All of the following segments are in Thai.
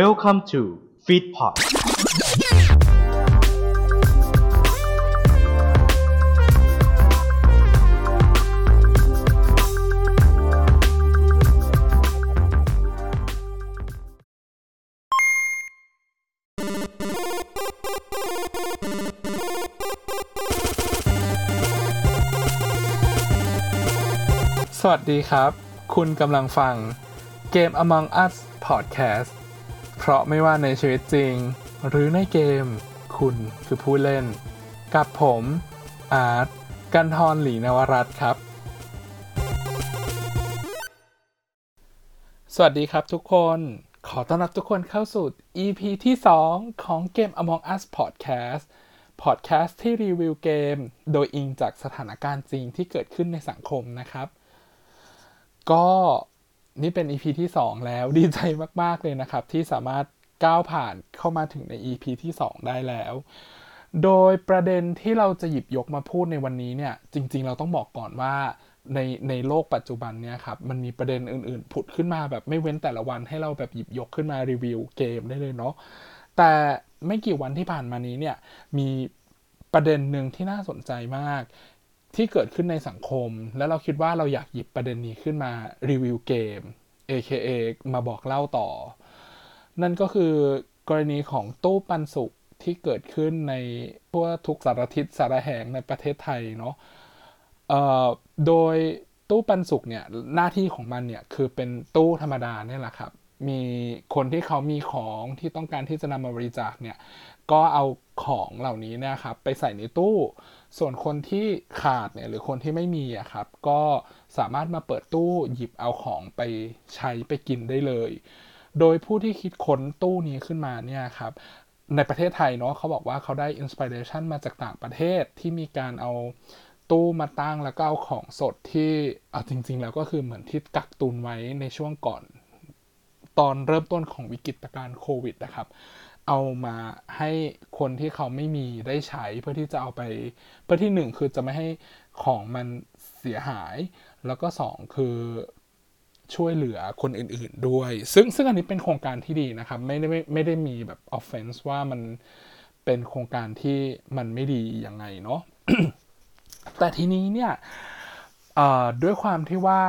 Welcome to Feedpot สวัสดีครับ คุณกำลังฟังเกม Among Us Podcast เพราะไม่ว่าในชีวิตจริง หรือในเกม คุณคือผู้เล่น กับผม อาร์ตกันทรหลีนวรัตครับ สวัสดีครับทุกคน ขอต้อนรับทุกคนเข้าสู่ EP ที่ 2 ของเกม Among Us Podcast Podcast ที่รีวิวเกม โดยอิงจากสถานการณ์จริงที่เกิดขึ้นในสังคมนะครับ ก็ นี่เป็น EP ที่ 2 แล้วดีใจมาก ๆ เลยนะครับ ที่สามารถก้าวผ่านเข้ามาถึงใน EP ที่ 2 ได้แล้ว โดยประเด็นที่เราจะหยิบยกมาพูดในวันนี้เนี่ย จริง ๆ เราต้องบอกก่อนว่าในในโลกปัจจุบันเนี่ยครับ มันมีประเด็นอื่น ๆ ผุดขึ้นมาแบบไม่เว้นแต่ละวันให้เราแบบหยิบยกขึ้นมารีวิวเกมได้เลยเนาะแต่ไม่กี่วันที่ผ่านมานี้เนี่ยมีประเด็นหนึ่งที่น่าสนใจมาก ที่เกิดขึ้นในสังคม แล้วเราคิดว่าเราอยากหยิบประเด็นนี้ขึ้นมารีวิวเกม AKA มาบอกเล่าต่อ นั่นก็คือกรณีของตู้ปันสุกที่เกิดขึ้นในทั่วทุกสารทิศสารแหงในประเทศไทยเนาะโดยตู้ปันสุกเนี่ยหน้าที่ของมันเนี่ยคือเป็นตู้ธรรมดาเนี่ยแหละครับ มีคนที่เขามีของที่ต้องการที่จะนำมาบริจาคเนี่ยก็เอาของเหล่านี้นี่ยครับไปใส่ในตู้ ส่วนคนที่ขาดเนี่ยหรือคนที่ไม่มีอะครับก็สามารถมาเปิดตู้หยิบเอาของไปใช้ไปกินได้เลย โดยผู้ที่คิดค้นตู้นี้ขึ้นมาเนี่ยครับในประเทศไทยเนาะเขาบอกว่าเขาได้อินสปิเรชันมาจากต่างประเทศที่มีการเอาตู้มาตั้งแล้วก็เอาของสดที่เอาจริง ๆ แล้วก็คือเหมือนที่กักตุนไว้ในช่วงก่อน ตอนเริ่มต้นของวิกฤตการณ์โควิดนะครับ เอามาให้คนที่เขาไม่มีได้ใช้เพื่อที่จะเอาไป เพื่อที่หนึ่งคือจะไม่ให้ของมันเสียหาย แล้วก็สองคือช่วยเหลือคนอื่นๆด้วย ซึ่งซึ่งอันนี้เป็นโครงการที่ดีนะครับ ไม่ได้ไม่ไม่ได้มีแบบ offense ว่ามันเป็นโครงการที่มันไม่ดียังไงเนาะแต่ทีนี้เนี่ยด้วยความที่ว่า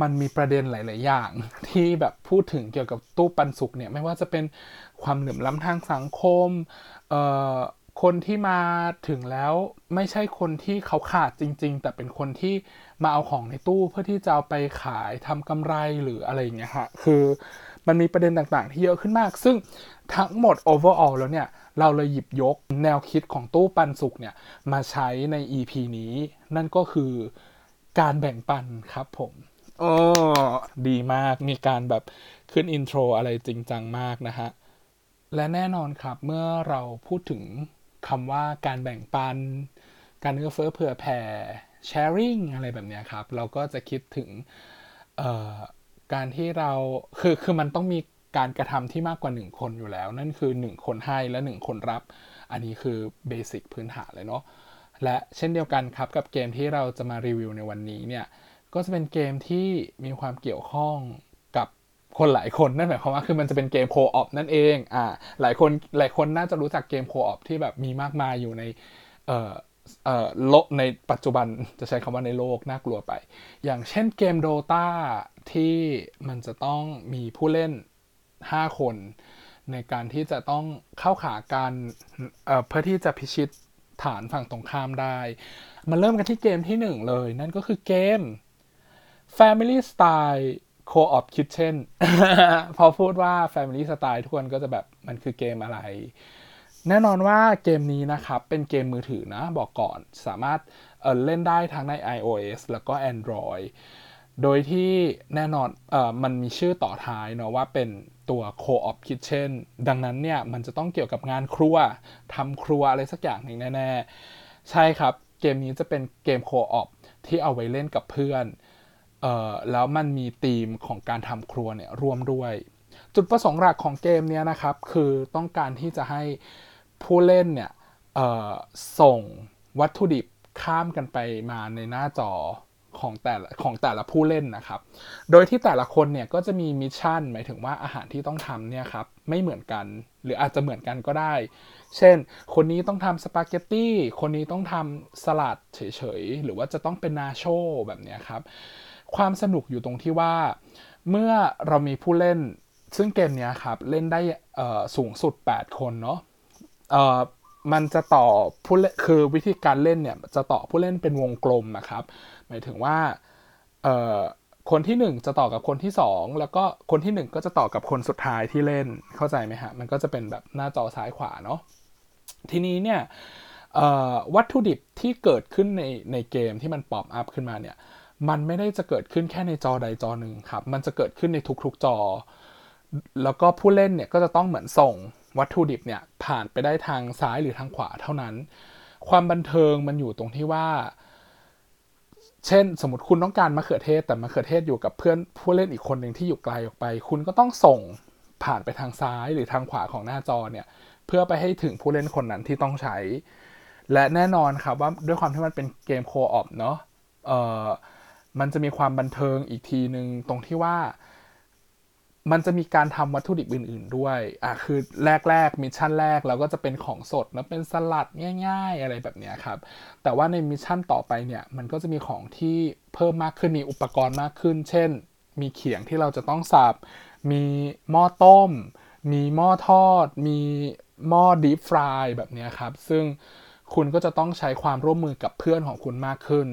มันมีประเด็นหลาย ๆ อย่าง ที่แบบพูดถึงเกี่ยวกับตู้ปันสุกเนี่ยไม่ว่าจะเป็นความเหลื่อมล้ำทางสังคมเอ่อคนที่มาถึงแล้วไม่ใช่คนที่เขาขาดจริง ๆ แต่เป็นคนที่มาเอาของในตู้เพื่อที่จะเอาไปขายทำกำไรหรืออะไรอย่างเงี้ยฮะคือมันมีประเด็นต่างๆ ที่เยอะขึ้นมาก ซึ่งทั้งหมด overall แล้วเนี่ย เราเลยหยิบยกแนวคิดของตู้ปันสุกเนี่ย มาใช้ใน EP นี้ นั่นก็คือการแบ่งปันครับผม โอ้ดีมากมีการแบบขึ้นอินโทรอะไรจริงจังมากนะฮะ และแน่นอนครับเมื่อเราพูดถึงคำว่าการแบ่งปัน การเอื้อเฟื้อเผื่อแผ่ sharing อะไรแบบนี้ครับ เราก็จะคิดถึงเอ่อการที่เราคือคือมันต้องมีการกระทำที่มากกว่า 1 คนอยู่แล้ว นั่นคือ 1 คนให้และ 1 คนรับ อันนี้คือ basic พื้นฐานเลยเนาะและเช่นเดียวกันครับกับเกมที่เราจะมารีวิวในวันนี้เนี่ย ก็จะเป็นเกมที่มีความเกี่ยวข้องกับคนหลายคนนั่นหมายความว่าคือมันจะเป็นเกม co-op นั่นเองอ่าหลายคนหลายคนน่าจะรู้จักเกม co-op ที่แบบมีมากมายอยู่ในเอ่อเอ่อโลกในปัจจุบันจะใช้คำว่าในโลกน่ากลัวไป อย่างเช่นเกมโดตาที่มันจะต้องมีผู้เล่น 5 คน ในการที่จะต้องเข้าขากันเเพื่อที่จะพิชิตฐานฝั่งตรงข้ามได้มาเริ่มกันที่เกมที่ 1 เลย นั่นก็คือเกม Family Style Co-op Kitchen พอพูดว่า Family Style ทุกคนก็จะแบบมันคือเกมอะไร แน่นอนว่าเกมนี้นะครับ เป็นเกมมือถือนะ บอกก่อนสามารถเเล่นได้ทั้งใน iOS แล้วก็ Android โดยที่แน่นอนเออมันมีชื่อต่อท้ายเนาะว่าเป็นตัว Co-op Kitchen ดังนั้นเนี่ยมันจะต้องเกี่ยวกับงานครัวทำครัวอะไรสักอย่างหนึ่งแน่ ๆ ใช่ครับ เกมนี้จะเป็นเกม Co-op ที่เอาไว้เล่นกับเพื่อน เอ่อแล้วมันมีธีมของการทำครัวเนี่ยร่วมด้วย จุดประสงค์หลักของเกมเนี้ยนะครับ คือต้องการที่จะให้ผู้เล่นเนี่ยเอ่อส่งวัตถุดิบข้ามกันไปมาในหน้าจอของแต่ละของแต่ละผู้เล่นนะครับ โดยที่แต่ละคนเนี่ยก็จะมีมิชชั่น หมายถึงว่าอาหารที่ต้องทำเนี่ยครับไม่เหมือนกัน หรืออาจจะเหมือนกันก็ได้ เช่น คนนี้ต้องทำสปาเกตตี้ คนนี้ต้องทำสลัดเฉยๆ หรือว่าจะต้องเป็นนาโชแบบเนี้ยครับ ความสนุกอยู่ตรงที่ว่า เมื่อเรามีผู้เล่น ซึ่งเกมนี้ครับ เล่นได้สูงสุด 8 คนเนาะมันจะต่อผู้เล่นคือวิธีการเล่นเนี่ยจะต่อผู้เล่นเป็นวงกลมนะครับ หมายถึงว่าคนที่ 1 จะต่อกับคนที่ 2 แล้วก็คนที่ 1 ก็จะต่อกับคนสุดท้ายที่เล่นเข้าใจไหมฮะมันก็จะเป็นแบบหน้าจอซ้ายขวาเนาะทีนี้เนี่ยวัตถุดิบที่เกิดขึ้นในในเกมที่มัน pop up ขึ้นมาเนี่ย มันไม่ได้จะเกิดขึ้นแค่ในจอใดจอหนึ่งครับ มันจะเกิดขึ้นในทุกๆจอ แล้วก็ผู้เล่นเนี่ยก็จะต้องเหมือนส่งวัตถุดิบเนี่ยผ่านไปได้ทางซ้ายหรือทางขวาเท่านั้น ความบันเทิงมันอยู่ตรงที่ว่า เช่น สมมติคุณต้องการมะเขือเทศ แต่มะเขือเทศอยู่กับเพื่อนผู้เล่นอีกคนหนึ่งที่อยู่ไกลออกไป คุณก็ต้องส่งผ่านไปทางซ้ายหรือทางขวาของหน้าจอเนี่ยเพื่อไปให้ถึงผู้เล่นคนนั้นที่ต้องใช้ และแน่นอนครับว่าด้วยความที่มันเป็นเกม co-op เนาะเอ่อ มันจะมีความบันเทิงอีกทีหนึ่งตรงที่ว่า มันจะมีการทำวัตถุดิบอื่น ๆ ด้วย อะคือแรกๆ mission แรกเราก็จะเป็นของสดนะเป็นสลัดง่าย ๆ อะไรแบบนี้ครับ แต่ว่าใน mission ต่อไปเนี่ย มันก็จะมีของที่เพิ่มมากขึ้นมีอุปกรณ์มากขึ้น เช่น มีเขียงที่เราจะต้องสับมีหม้อต้ม มีหม้อทอด มีหม้อดีฟฟรายแบบนี้ครับ ซึ่งคุณก็จะต้องใช้ความร่วมมือกับเพื่อนของคุณมากขึ้น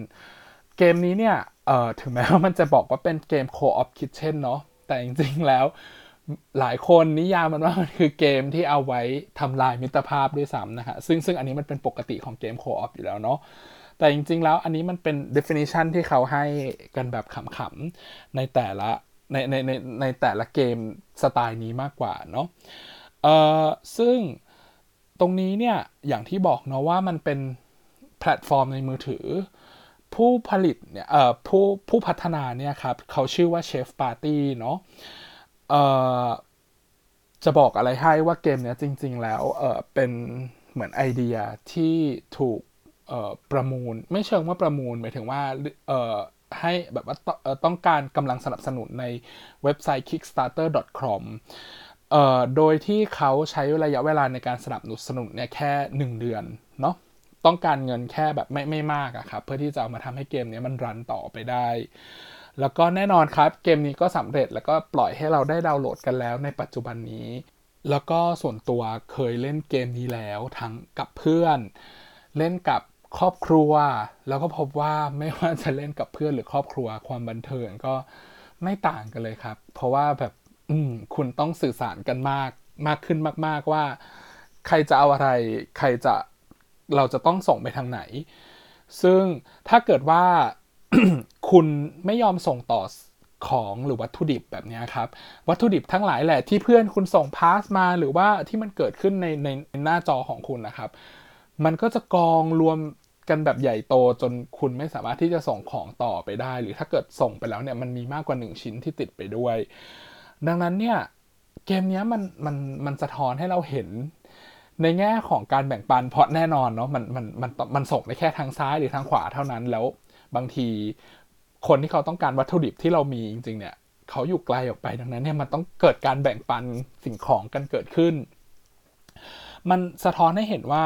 เกมนี้เนี่ย เอ่อถึงแม้ว่ามันจะบอกว่าเป็นเกม Co-op Kitchen เนาะแต่จริงๆแล้วหลายคนนิยามมันว่ามันคือเกมที่เอาไว้ทำลายมิตรภาพด้วยซ้ำนะฮะซึ่งซึ่งอันนี้มันเป็นปกติของเกม Co-op อยู่แล้วเนาะแต่จริงๆแล้วอันนี้มันเป็น definition ที่เขาให้กันแบบขำๆในแต่ละในในในในแต่ละเกมสไตล์นี้มากกว่าเนาะเอ่อซึ่งตรงนี้เนี่ยอย่างที่บอกเนาะว่ามันเป็นแพลตฟอร์มในมือถือ ผู้ผลิตเนี่ยเอ่อผู้ผู้พัฒนาเนี่ยครับเขาชื่อว่า Chef Party เนาะเอ่อจะบอกอะไรให้ว่าเกมเนี้ยจริง ๆ แล้วเออเป็นเหมือนไอเดียที่ถูกเอ่อประมูล ไม่เชิงว่าประมูลหมายถึงว่าเอ่อให้แบบว่าต้องการกำลังสนับสนุนในเว็บไซต์ kickstarter.com โดยที่เขาใช้ระยะเวลาในการสนับสนุนเนี่ยแค่ 1 เดือนเนาะ ต้องการเงินแค่แบบไม่ไม่มากอะครับเพื่อที่จะเอามาทำให้เกมนี้มันรันต่อไปได้ แล้วก็แน่นอนครับเกมนี้ก็สำเร็จแล้วก็ปล่อยให้เราได้ดาวน์โหลดกันแล้วในปัจจุบันนี้ แล้วก็ส่วนตัวเคยเล่นเกมนี้แล้วทั้งกับเพื่อน เล่นกับครอบครัว แล้วก็พบว่าไม่ว่าจะเล่นกับเพื่อนหรือครอบครัวความบันเทิงก็ไม่ต่างกันเลยครับ เพราะว่าแบบอืมคุณต้องสื่อสารกันมากมากขึ้นมาก ๆว่า ใครจะเอาอะไร ใครจะ เราจะต้องส่งไปทางไหน ซึ่งถ้าเกิดว่าคุณไม่ยอมส่งต่อของหรือวัตถุดิบแบบนี้ครับ วัตถุดิบทั้งหลายแหละที่เพื่อนคุณส่งพาสมาหรือว่าที่มันเกิดขึ้นในในหน้าจอของคุณนะครับ มันก็จะกองรวมกันแบบใหญ่โตจนคุณไม่สามารถที่จะส่งของต่อไปได้ หรือถ้าเกิดส่งไปแล้วเนี่ยมันมีมากกว่า 1 ชิ้นที่ติดไปด้วย ดังนั้นเนี่ยเกมนี้มันมันมันสะท้อนให้เราเห็น ในแง่ของการแบ่งปันเพราะแน่นอนเนาะมันมันมันมันส่งได้แค่ทางซ้ายหรือทางขวาเท่านั้นแล้วบางทีคนที่เขาต้องการวัตถุดิบที่เรามีจริง ๆ เนี่ยเขาอยู่ไกลออกไปดังนั้นเนี่ยมันต้องเกิดการแบ่งปันสิ่งของกันเกิดขึ้น มันสะท้อนให้เห็นว่า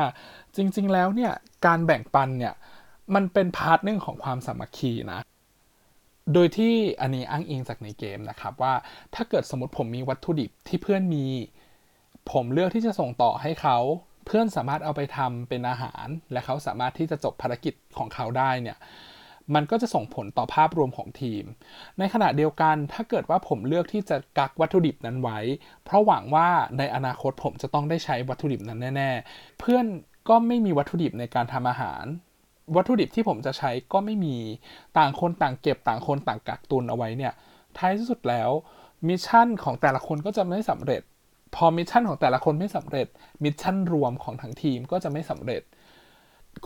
จริง ๆ แล้วเนี่ยการแบ่งปันเนี่ยมันเป็นพาร์ทนึงของความสามัคคีนะ โดยที่อันนี้อ้างอิงจากในเกมนะครับว่าถ้าเกิดสมมติผมมีวัตถุดิบที่เพื่อนมี ผมเลือกที่จะส่งต่อให้เขาเพื่อนสามารถเอาไปทำเป็นอาหาร และเขาสามารถที่จะจบภารกิจของเขาได้เนี่ยมันก็จะส่งผลต่อภาพรวมของทีม ในขณะเดียวกันถ้าเกิดว่าผมเลือกที่จะกักวัตถุดิบนั้นไว้ เพราะหวังว่าในอนาคตผมจะต้องได้ใช้วัตถุดิบนั้นแน่ ๆ เพื่อนก็ไม่มีวัตถุดิบในการทำอาหาร วัตถุดิบที่ผมจะใช้ก็ไม่มีต่างคนต่างเก็บต่างคนต่างกักตุนเอาไว้เนี่ยท้ายที่สุดแล้ว mission ของแต่ละคนก็จะไม่สำเร็จ พอ mission ของแต่ละคนไม่สำเร็จ mission รวมของทั้งทีมก็จะไม่สำเร็จ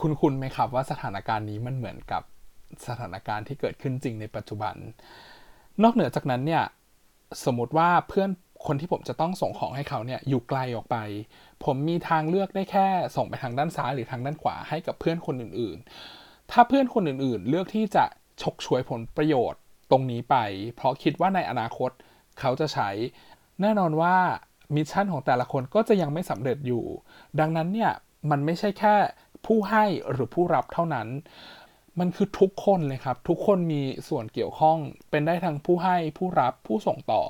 คุ้นคุ้นไหมครับว่าสถานการณ์นี้มันเหมือนกับสถานการณ์ที่เกิดขึ้นจริงในปัจจุบัน นอกเหนือจากนั้นเนี่ยสมมติว่าเพื่อนคนที่ผมจะต้องส่งของให้เขาเนี่ยอยู่ไกลออกไป ผมมีทางเลือกได้แค่ส่งไปทางด้านซ้ายหรือทางด้านขวาให้กับเพื่อนคนอื่นๆ ถ้าเพื่อนคนอื่นๆ เลือกที่จะฉกฉวยผลประโยชน์ตรงนี้ไป เพราะคิดว่าในอนาคตเขาจะใช้ แน่นอนว่า มิชชั่นของแต่ละคนก็จะยังไม่สำเร็จอยู่ ดังนั้นเนี่ยมันไม่ใช่แค่ผู้ให้หรือผู้รับเท่านั้น มันคือทุกคนเลยครับ ทุกคนมีส่วนเกี่ยวข้องเป็นได้ทั้งผู้ให้ผู้รับผู้ส่งต่อ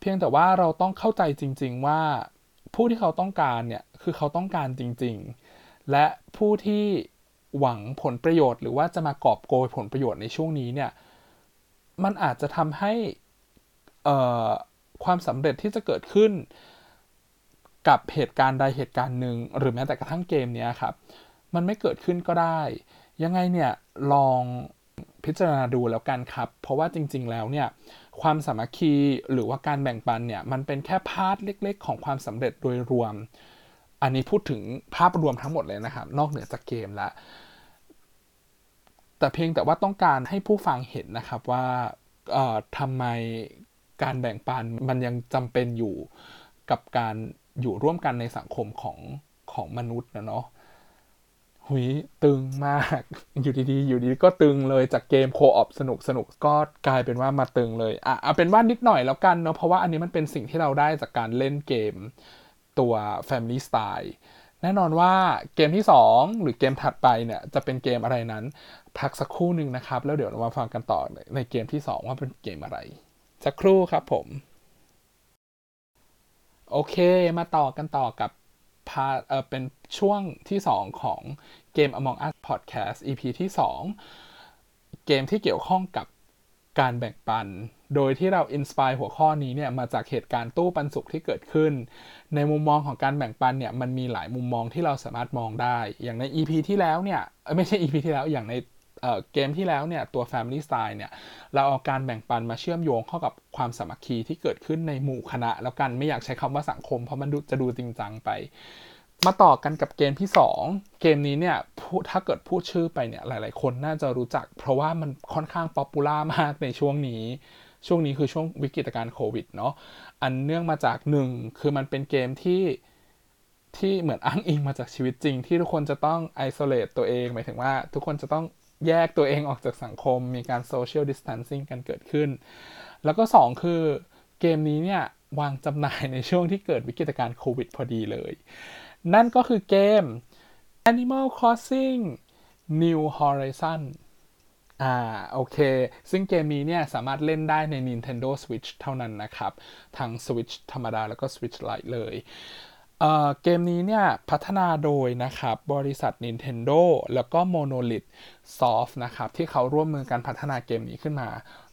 เพียงแต่ว่าเราต้องเข้าใจจริง ๆว่า ผู้ที่เขาต้องการเนี่ยคือเขาต้องการจริง ๆ และผู้ที่หวังผลประโยชน์ หรือว่าจะมากอบโกยผลประโยชน์ในช่วงนี้เนี่ยมันอาจจะทำให้ ความสำเร็จที่จะเกิดขึ้น กับเหตุการณ์ใดเหตุการณ์หนึ่งหรือแม้แต่กระทั่งเกมนี้ครับมันไม่เกิดขึ้นก็ได้ ยังไงเนี่ยลองพิจารณาดูแล้วกันครับ เพราะว่าจริง ๆ แล้วเนี่ยความสามัคคีหรือว่าการแบ่งปันเนี่ยมันเป็นแค่พาร์ทเล็ก ๆ ของความสำเร็จโดยรวม อันนี้พูดถึงภาพรวมทั้งหมดเลยนะครับ นอกเหนือจากเกมล้วแต่เพียงแต่ว่าต้องการให้ผู้ฟังเห็นนะครับว่าทำไม การแบ่งปันมันยังจำเป็นอยู่กับการอยู่ร่วมกันในสังคมของของมนุษย์นะเนาะหุยตึงมาก อยู่ดีๆ อยู่ดีก็ตึงเลยจากเกมโคออปสนุกสนุกก็กลายเป็นว่ามาตึงเลยอะเอาเป็นว่านิดหน่อยแล้วกันเนาะเพราะว่าอันนี้มันเป็นสิ่งที่เราได้จากการเล่นเกมตัว Family Style แน่นอนว่าเกมที่ 2 หรือเกมถัดไปเนี่ยจะเป็นเกมอะไรนั้น พักสักครู่หนึ่งนะครับ แล้วเดี๋ยวเรามาฟังกันต่อในเกมที่ 2 ว่าเป็นเกมอะไร สักครู่ครับผม โอเคมาต่อกันต่อกับพาเออเป็นช่วงที่ 2 ของเกม Among Us Podcast EP ที่ 2 เกมที่เกี่ยวข้องกับการแบ่งปัน โดยที่เราอินสปายหัวข้อนี้เนี่ยมาจากเหตุการณ์ตู้ปันสุขที่เกิดขึ้น ในมุมมองของการแบ่งปันเนี่ยมันมีหลายมุมมองที่เราสามารถมองได้ อย่างใน EP ที่แล้วเนี่ยไม่ใช่ EP ที่แล้วอย่างใน เกมที่แล้วเนี่ยตัว Family Style เนี่ยเราเอาการแบ่งปันมาเชื่อมโยงเข้ากับความสามัคคีที่เกิดขึ้นในหมู่คณะ แล้วกันไม่อยากใช้คำว่าสังคม เพราะมันจะดูจริงจังไป มาต่อกันกับเกมที่ 2 เกมนี้เนี่ยถ้าเกิดพูดชื่อไปเนี่ยหลายๆ คนน่าจะรู้จัก เพราะว่ามันค่อนข้าง popular มากในช่วงนี้ช่วงนี้คือช่วงวิกฤตการณ์โควิดเนาะอันเนื่องมาจากหนึ่งคือมันเป็นเกมที่ที่เหมือนอ้างอิงมาจากชีวิตจริง ที่ทุกคนจะต้อง isolate ตัวเอง หมายถึงว่าทุกคนจะต้อง แยกตัวเองออกจากสังคม มีการโซเชียลดิส t a นซิ่งกันเกิดขึ้น แล้วก็ 2 คือเกมนี้เนี่ยวางจำหน่ายในช่วงที่เกิดวิกฤตการณ์โควิดพอดีเลย นั่นก็คือเกม Animal Crossing New Horizon อ่าโอเค ซึ่งเกมนี้เนี่ยสามารถเล่นได้ใน Nintendo Switch เท่านั้นนะครับ ทั้ง Switch ธรรมดาแล้วก็ Switch Lite เลย เกมนี้เนี่ยพัฒนาโดยนะครับบริษัท Nintendo แล้วก็ Monolith Soft นะครับที่เขาร่วมมือกันพัฒนาเกมนี้ขึ้นมา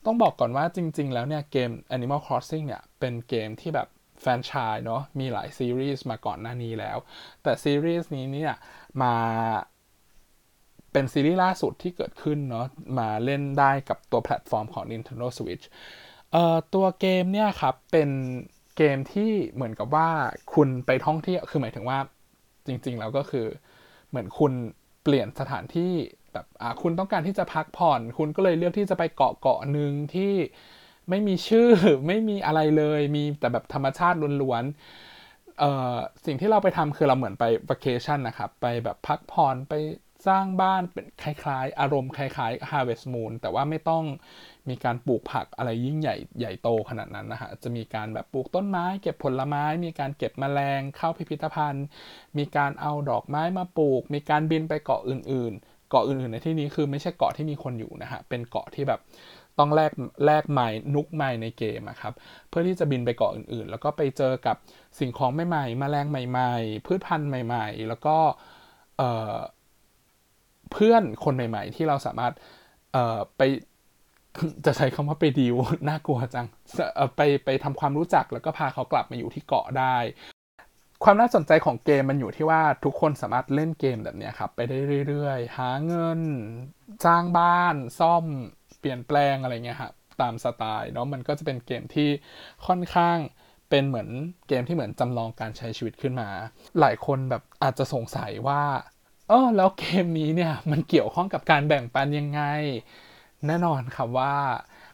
ต้องบอกก่อนว่าจริง ๆ แล้วเนี่ยเกม Animal Crossing เนี่ยเป็นเกมที่แบบแฟนชายเนาะมีหลายซีรีส์มาก่อนหน้านี้แล้ว แต่ซีรีส์นี้เนี่ยมาเป็นซีรีส์ล่าสุดที่เกิดขึ้นเนาะมาเล่นได้กับตัวแพลตฟอร์มของ Nintendo Switch เอ่อตัวเกมเนี่ยครับเป็น เกมที่เหมือนกับว่าคุณไปท่องเที่ยวคือหมายถึงว่าจริง ๆ แล้วก็คือ เหมือนคุณเปลี่ยนสถานที่แบบอ่าคุณต้องการที่จะพักผ่อน คุณก็เลยเลือกที่จะไปเกาะเกาะหนึ่งที่ไม่มีชื่อไม่มีอะไรเลย มีแต่แบบธรรมชาติล้วนๆเอ่อสิ่งที่เราไปทำคือเราเหมือนไปวัคเคชั่นนะครับ ไปแบบพักผ่อนไป สร้างบ้านเป็นคล้ายๆ อารมณ์คล้ายๆ Harvest Moon แต่ว่าไม่ต้องมีการปลูกผักอะไรยิ่งใหญ่ใหญ่โตขนาดนั้นนะฮะ จะมีการแบบปลูกต้นไม้ เก็บผลไม้ มีการเก็บแมลงเข้าพิพิธภัณฑ์ มีการเอาดอกไม้มาปลูก มีการบินไปเกาะอื่นๆ เกาะอื่นๆในที่นี้คือไม่ใช่เกาะที่มีคนอยู่นะฮะ เป็นเกาะที่แบบต้องแลกแลกไม้นุกไม้ในเกมครับเพื่อที่จะบินไปเกาะอื่นๆ แล้วก็ไปเจอกับสิ่งของใหม่ๆแมลงใหม่ ๆ พืชพันธุ์ใหม่ ๆ แล้วก็ เพื่อนคนใหม่ ๆ ที่เราสามารถเอ่อไปจะใช้คำว่าไปดีวน่ากลัวจังไปไปทำความรู้จักแล้วก็พาเขากลับมาอยู่ที่เกาะได้ ความน่าสนใจของเกมมันอยู่ที่ว่าทุกคนสามารถเล่นเกมแบบนี้ครับ ไปได้เรื่อยๆ หาเงินจ้างบ้าน ซ่อมเปลี่ยนแปลงอะไรเงี้ยครับตามสไตล์เนาะมันก็จะเป็นเกมที่ค่อนข้างเป็นเหมือนเกมที่เหมือนจำลองการใช้ชีวิตขึ้นมา หลายคนแบบอาจจะสงสัยว่า เออแล้วเกมนี้เนี่ยมันเกี่ยวข้องกับการแบ่งปันยังไง แน่นอนครับว่า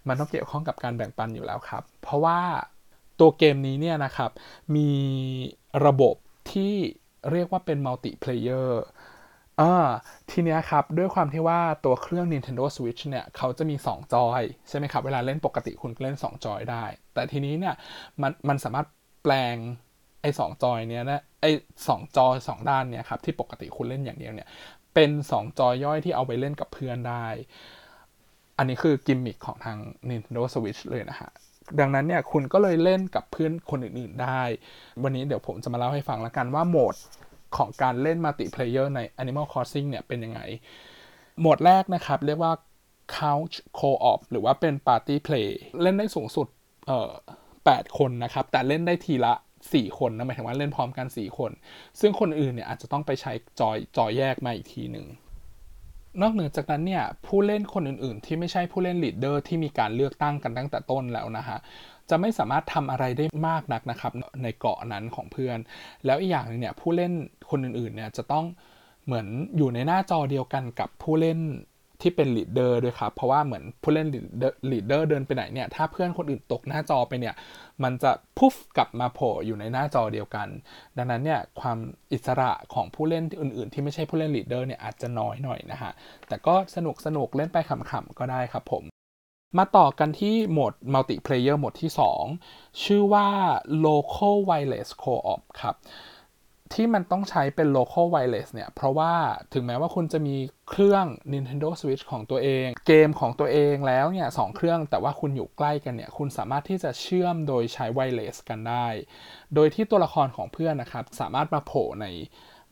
มันต้องเกี่ยวข้องกับการแบ่งปันอยู่แล้วครับ เพราะว่าตัวเกมนี้เนี่ยนะครับ มีระบบที่เรียกว่าเป็น multiplayer อ่าทีเนี้ยครับ ด้วยความที่ว่าตัวเครื่อง Nintendo Switch เนี่ยเขาจะมี 2 จอย ใช่ไหมครับ เวลาเล่นปกติคุณเล่น 2 จอยได้ แต่ทีนี้เนี่ยมันมันสามารถแปลง ไอ้สองจอยเนี้ยนะไอ้สองจอยสองด้านเนี่ยครับที่ปกติคุณเล่นอย่างเดียวเนี่ยเป็น2จอยย่อยที่เอาไปเล่นกับเพื่อนได้ อันนี้คือกิมมิคของทาง Nintendo Switch เลยนะฮะดังนั้นเนี่ยคุณก็เลยเล่นกับเพื่อนคนอื่นๆได้ วันนี้เดี๋ยวผมจะมาเล่าให้ฟังละกันว่าโหมดของการเล่น multiplayer ใน Animal Crossing เนี่ยเป็นยังไง โหมดแรกนะครับ เรียกว่า Couch Co-op หรือว่าเป็น Party Play เล่นได้สูงสุดเอ่อ8คนนะครับ แต่เล่นได้ทีละ 4 คนนะหมายถึงว่าเล่นพร้อมกัน 4 คน ซึ่งคนอื่นเนี่ยอาจจะต้องไปใช้จอยจอยแยกมาอีกทีหนึ่งนอกเหนือจากนั้นเนี่ยผู้เล่นคนอื่นๆ ที่ไม่ใช่ผู้เล่นลีดเดอร์ที่มีการเลือกตั้งกันตั้งแต่ต้นแล้วนะฮะจะไม่สามารถทำอะไรได้มากนักนะครับในเกาะนั้นของเพื่อน แล้วอีกอย่างนึงเนี่ยผู้เล่นคนอื่นๆเนี่ยจะต้องเหมือนอยู่ในหน้าจอเดียวกันกับผู้เล่น ที่เป็น leader ด้วยครับ เพราะว่าเหมือนผู้เล่น leader เดินไปไหนเนี่ยถ้าเพื่อนคนอื่นตกหน้าจอไปเนี่ยมันจะพุฟกลับมาโผล่อยู่ในหน้าจอเดียวกัน ดังนั้นเนี่ยความอิสระของผู้เล่นอื่น ๆ ที่ไม่ใช่ผู้เล่น leader เนี่ยอาจจะน้อยหน่อยนะฮะแต่ก็สนุกสนุกเล่นไปขำๆก็ได้ครับผมมาต่อกันที่โหมด multiplayer โหมดที่ 2 ชื่อว่า local wireless co-op ครับ ที่มันต้องใช้เป็น local wireless เนี่ย เพราะว่าถึงแม้ว่าคุณจะมีเครื่อง Nintendo Switch ของตัวเอง เกมของตัวเองแล้วเนี่ยสเครื่องแต่ว่าคุณอยู่ใกล้กันเนี่ย คุณสามารถที่จะเชื่อมโดยใช้ wireless กันได้ โดยที่ตัวละครของเพื่อนนะครับ สามารถมาโผล่ใน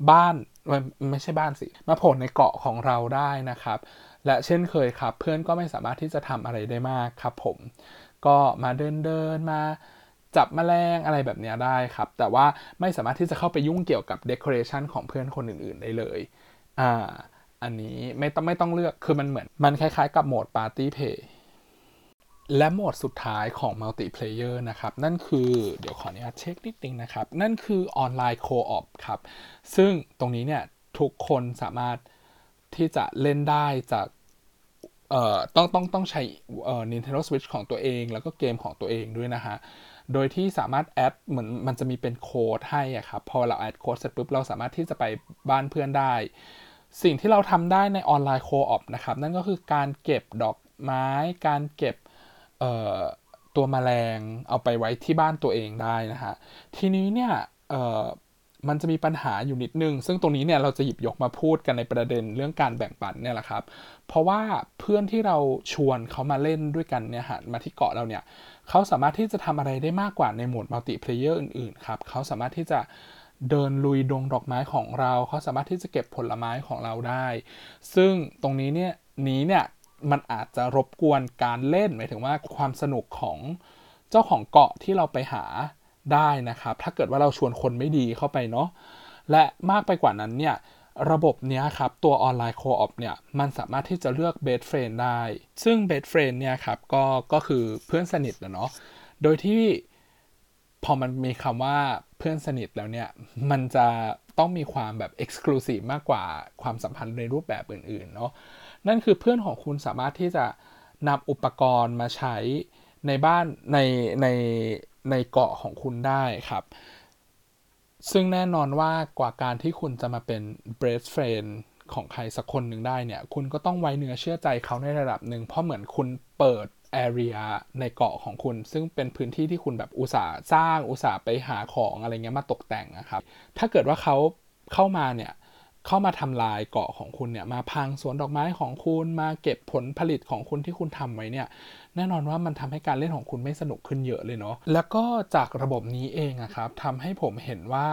บ้านไม่ใช่บ้านสิ มาโผล่ในเกาะของเราได้นะครับ และเช่นเคยครับ เพื่อนก็ไม่สามารถที่จะทำอะไรได้มากครับผม ก็มาเดินเดินมา จับแมลงอะไรแบบนี้ได้ครับ แต่ว่าไม่สามารถที่จะเข้าไปยุ่งเกี่ยวกับ decoration ของเพื่อนคนอื่น ๆ ได้เลยอ่าอันนี้ไม่ต้องไม่ต้องเลือกคือมันเหมือนมันคล้ายๆ กับโหมด party play และโหมดสุดท้ายของ multiplayer นะครับ นั่นคือเดี๋ยวขออนุญาตเช็คนิดนึงนะครับ นั่นคือ online co-op ครับ ซึ่งตรงนี้เนี่ย ทุกคนสามารถที่จะเล่นได้จาก เอ่อต้องต้องต้องใช้เอ่อ Nintendo Switch ของตัวเอง แล้วก็เกมของตัวเองด้วยนะฮะ โดยที่สามารถ add เหมือนมันจะมีเป็นโค้ดให้อะครับ พอเรา add โค้ดเสร็จปุ๊บ เราสามารถที่จะไปบ้านเพื่อนได้ สิ่งที่เราทำได้ใน online co-op นะครับ นั่นก็คือการเก็บดอกไม้ การเก็บเอ่อตัวแมลงเอาไปไว้ที่บ้านตัวเองได้นะฮะ ทีนี้เนี่ยเอ่อ มันจะมีปัญหาอยู่นิดนึง ซึ่งตรงนี้เนี่ยเราจะหยิบยกมาพูดกันในประเด็นเรื่องการแบ่งปันเนี่ยแหละครับ เพราะว่าเพื่อนที่เราชวนเขามาเล่นด้วยกันเนี่ยฮะมาที่เกาะเราเนี่ยเขาสามารถที่จะทำอะไรได้มากกว่าในโหมด multiplayer อื่นๆครับเขาสามารถที่จะเดินลุยดงดอกไม้ของเรา เขาสามารถที่จะเก็บผลไม้ของเราได้ ซึ่งตรงนี้เนี่ยนี้เนี่ยมันอาจจะรบกวนการเล่นหมายถึงว่าความสนุกของเจ้าของเกาะที่เราไปหา ได้นะครับ ถ้าเกิดว่าเราชวนคนไม่ดีเข้าไปเนาะและมากไปกว่านั้นเนี่ยระบบเนี้ยครับ ตัว online co-op เนี่ย มันสามารถที่จะเลือก best friend ได้ ซึ่ง best friend เนี่ยครับ ก็ก็คือเพื่อนสนิทนะเนาะโดยที่พอมันมีคำว่าเพื่อนสนิทแล้วเนี่ย มันจะต้องมีความแบบ Exclusive มากกว่าความสัมพันธ์ในรูปแบบอื่นๆเนาะนั่นคือเพื่อนของคุณสามารถที่จะนำอุปกรณ์มาใช้ในบ้านในใน ในเกาะของคุณได้ครับ ซึ่งแน่นอนว่ากว่าการที่คุณจะมาเป็น best friend ของใครสักคนหนึ่งได้เนี่ย คุณก็ต้องไว้เนื้อเชื่อใจเขาในระดับหนึ่ง เพราะเหมือนคุณเปิด area ในเกาะของคุณ ซึ่งเป็นพื้นที่ที่คุณแบบอุตสาห์สร้างอุตสาห์ไปหาของอะไรเงี้ยมาตกแต่งนะครับ ถ้าเกิดว่าเขาเข้ามาเนี่ยเข้ามาทำลายเกาะของคุณเนี่ยมาพังสวนดอกไม้ของคุณมาเก็บผลผลิตของคุณที่คุณทำไว้เนี่ย แน่นอนว่ามันทำให้การเล่นของคุณไม่สนุกขึ้นเยอะเลยเนาะแล้วก็จากระบบนี้เองอะครับทำให้ผมเห็นว่า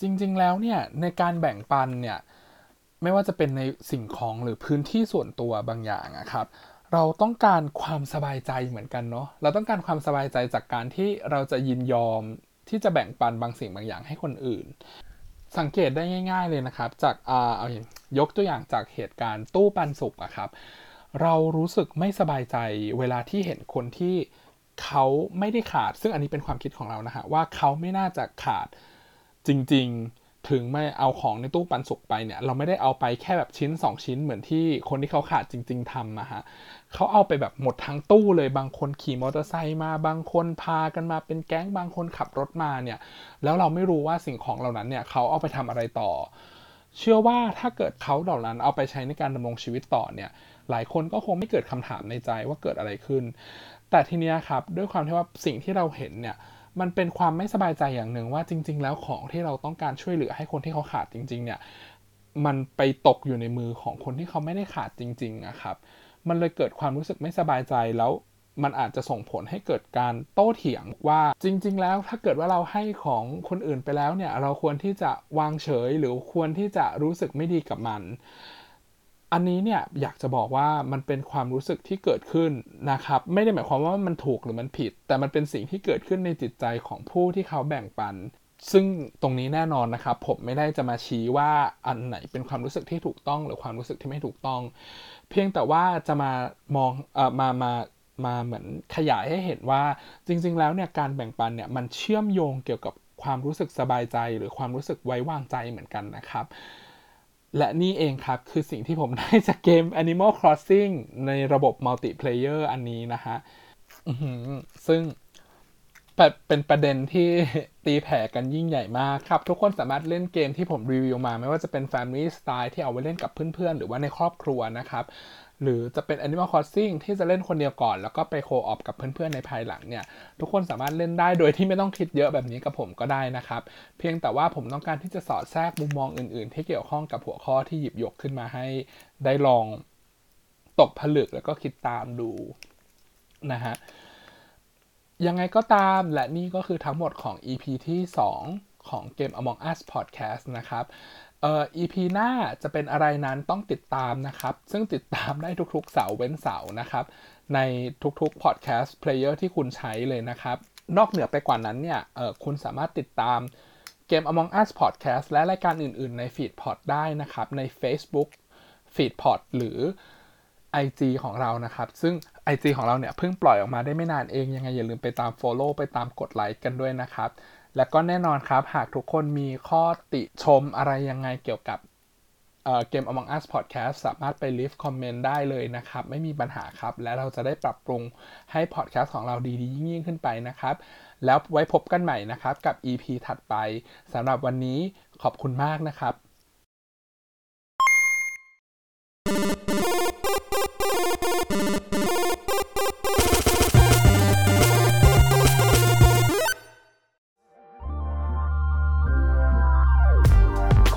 จริง ๆ แล้วเนี่ยในการแบ่งปันเนี่ยไม่ว่าจะเป็นในสิ่งของหรือพื้นที่ส่วนตัวบางอย่างอะครับ เราต้องการความสบายใจเหมือนกันเนาะเราต้องการความสบายใจจากการที่เราจะยินยอมที่จะแบ่งปันบางสิ่งบางอย่างให้คนอื่น สังเกตได้ง่าย ๆเลยนะครับ จากอ่าเอายกตัวอย่างจากเหตุการณ์ตู้ปันสุกอะครับ เรารู้สึกไม่สบายใจเวลาที่เห็นคนที่เขาไม่ได้ขาด ซึ่งอันนี้เป็นความคิดของเรานะฮะว่าเขาไม่น่าจะขาดจริง ๆ ถึงไม่เอาของในตู้ปันสุกไปเนี่ย เราไม่ได้เอาไปแค่แบบชิ้น 2 ชิ้นเหมือนที่คนที่เขาขาดจริง ๆทำอะฮะเขาเอาไปแบบหมดทั้งตู้เลยบางคนขี่มอเตอร์ไซค์มาบางคนพากันมาเป็นแก๊งบางคนขับรถมาเนี่ย แล้วเราไม่รู้ว่าสิ่งของเหล่านั้นเนี่ยเขาเอาไปทำอะไรต่อ เชื่อว่าถ้าเกิดเขาเหล่านั้นเอาไปใช้ในการดำรงชีวิตต่อเนี่ย หลายคนก็คงไม่เกิดคำถามในใจว่าเกิดอะไรขึ้น แต่ทีนี้ครับด้วยความที่ว่าสิ่งที่เราเห็นเนี่ยมันเป็นความไม่สบายใจอย่างหนึ่งว่าจริง ๆ แล้วของที่เราต้องการช่วยเหลือให้คนที่เขาขาดจริง ๆ เนี่ยมันไปตกอยู่ในมือของคนที่เขาไม่ได้ขาดจริงๆนะครับ มันเลยเกิดความรู้สึกไม่สบายใจแล้วมันอาจจะส่งผลให้เกิดการโต้เถียงว่าจริง ๆ แล้วถ้าเกิดว่าเราให้ของคนอื่นไปแล้วเนี่ยเราควรที่จะวางเฉยหรือควรที่จะรู้สึกไม่ดีกับมัน อันนี้เนี่ยอยากจะบอกว่ามันเป็นความรู้สึกที่เกิดขึ้นนะครับ ไม่ได้หมายความว่ามันถูกหรือมันผิด แต่มันเป็นสิ่งที่เกิดขึ้นในจิตใจของผู้ที่เขาแบ่งปัน ซึ่งตรงนี้แน่นอนนะครับ ผมไม่ได้จะมาชี้ว่าอันไหนเป็นความรู้สึกที่ถูกต้อง หรือความรู้สึกที่ไม่ถูกต้อง เพียงแต่ว่าจะมามองเอ่อมามามาเหมือนขยายให้เห็นว่าจริง ๆ แล้วเนี่ยการแบ่งปันเนี่ยมันเชื่อมโยงเกี่ยวกับความรู้สึกสบายใจ หรือความรู้สึกไว้วางใจเหมือนกันนะครับ และนี่เองครับ คือสิ่งที่ผมได้จากเกม Animal Crossing ในระบบ multiplayer อันนี้นะฮะซึ่งเป็นเป็นประเด็นที่ตีแผ่กันยิ่งใหญ่มากครับ ทุกคนสามารถเล่นเกมที่ผมรีวิวมา ไม่ว่าจะเป็น Family Style ที่เอาไว้เล่นกับเพื่อนๆ หรือว่าในครอบครัวนะครับ หรือจะเป็น Animal Crossing ที่จะเล่นคนเดียวก่อน แล้วก็ไปโคออปกับเพื่อนๆในภายหลังเนี่ยทุกคนสามารถเล่นได้โดยที่ไม่ต้องคิดเยอะแบบนี้กับผมก็ได้นะครับ เพียงแต่ว่าผมต้องการที่จะสอดแทรกมุมมองอื่นๆ ที่เกี่ยวข้องกับหัวข้อที่หยิบยกขึ้นมาให้ได้ลองตกผลึกแล้วก็คิดตามดูนะฮะยังไงก็ตามและนี่ก็คือทั้งหมดของ EP ที่ 2 ของเกม Among Us Podcast นะครับเอ่อ EP หน้าจะเป็นอะไรนั้นต้องติดตามนะครับ ซึ่งติดตามได้ทุกๆเสาร์เว้นเสาร์นะครับ ในทุกๆ Podcast Player ที่คุณใช้เลยนะครับ นอกเหนือไปกว่านั้นเนี่ยเอ่อคุณสามารถติดตามเกม Among Us Podcast และรายการอื่นๆ ใน Feedpod ได้นะครับ ใน Facebook Feedpod หรือ IG ของเรานะครับ ซึ่ง IG ของเราเนี่ยเพิ่งปล่อยออกมาได้ไม่นานเองยังไงอย่าลืมไปตาม Follow ไปตามกดไลค์กันด้วยนะครับ และก็แน่นอนครับ หากทุกคนมีข้อติชมอะไรยังไงเกี่ยวกับเอ่อเกม Among Us Podcast สามารถไป leave comment ได้เลยนะครับ ไม่มีปัญหาครับ และเราจะได้ปรับปรุงให้ podcast ของเราดีๆ ยิ่งขึ้นไปนะครับ แล้วไว้พบกันใหม่นะครับ กับ EP ถัดไปสำหรับวันนี้ขอบคุณมากนะครับ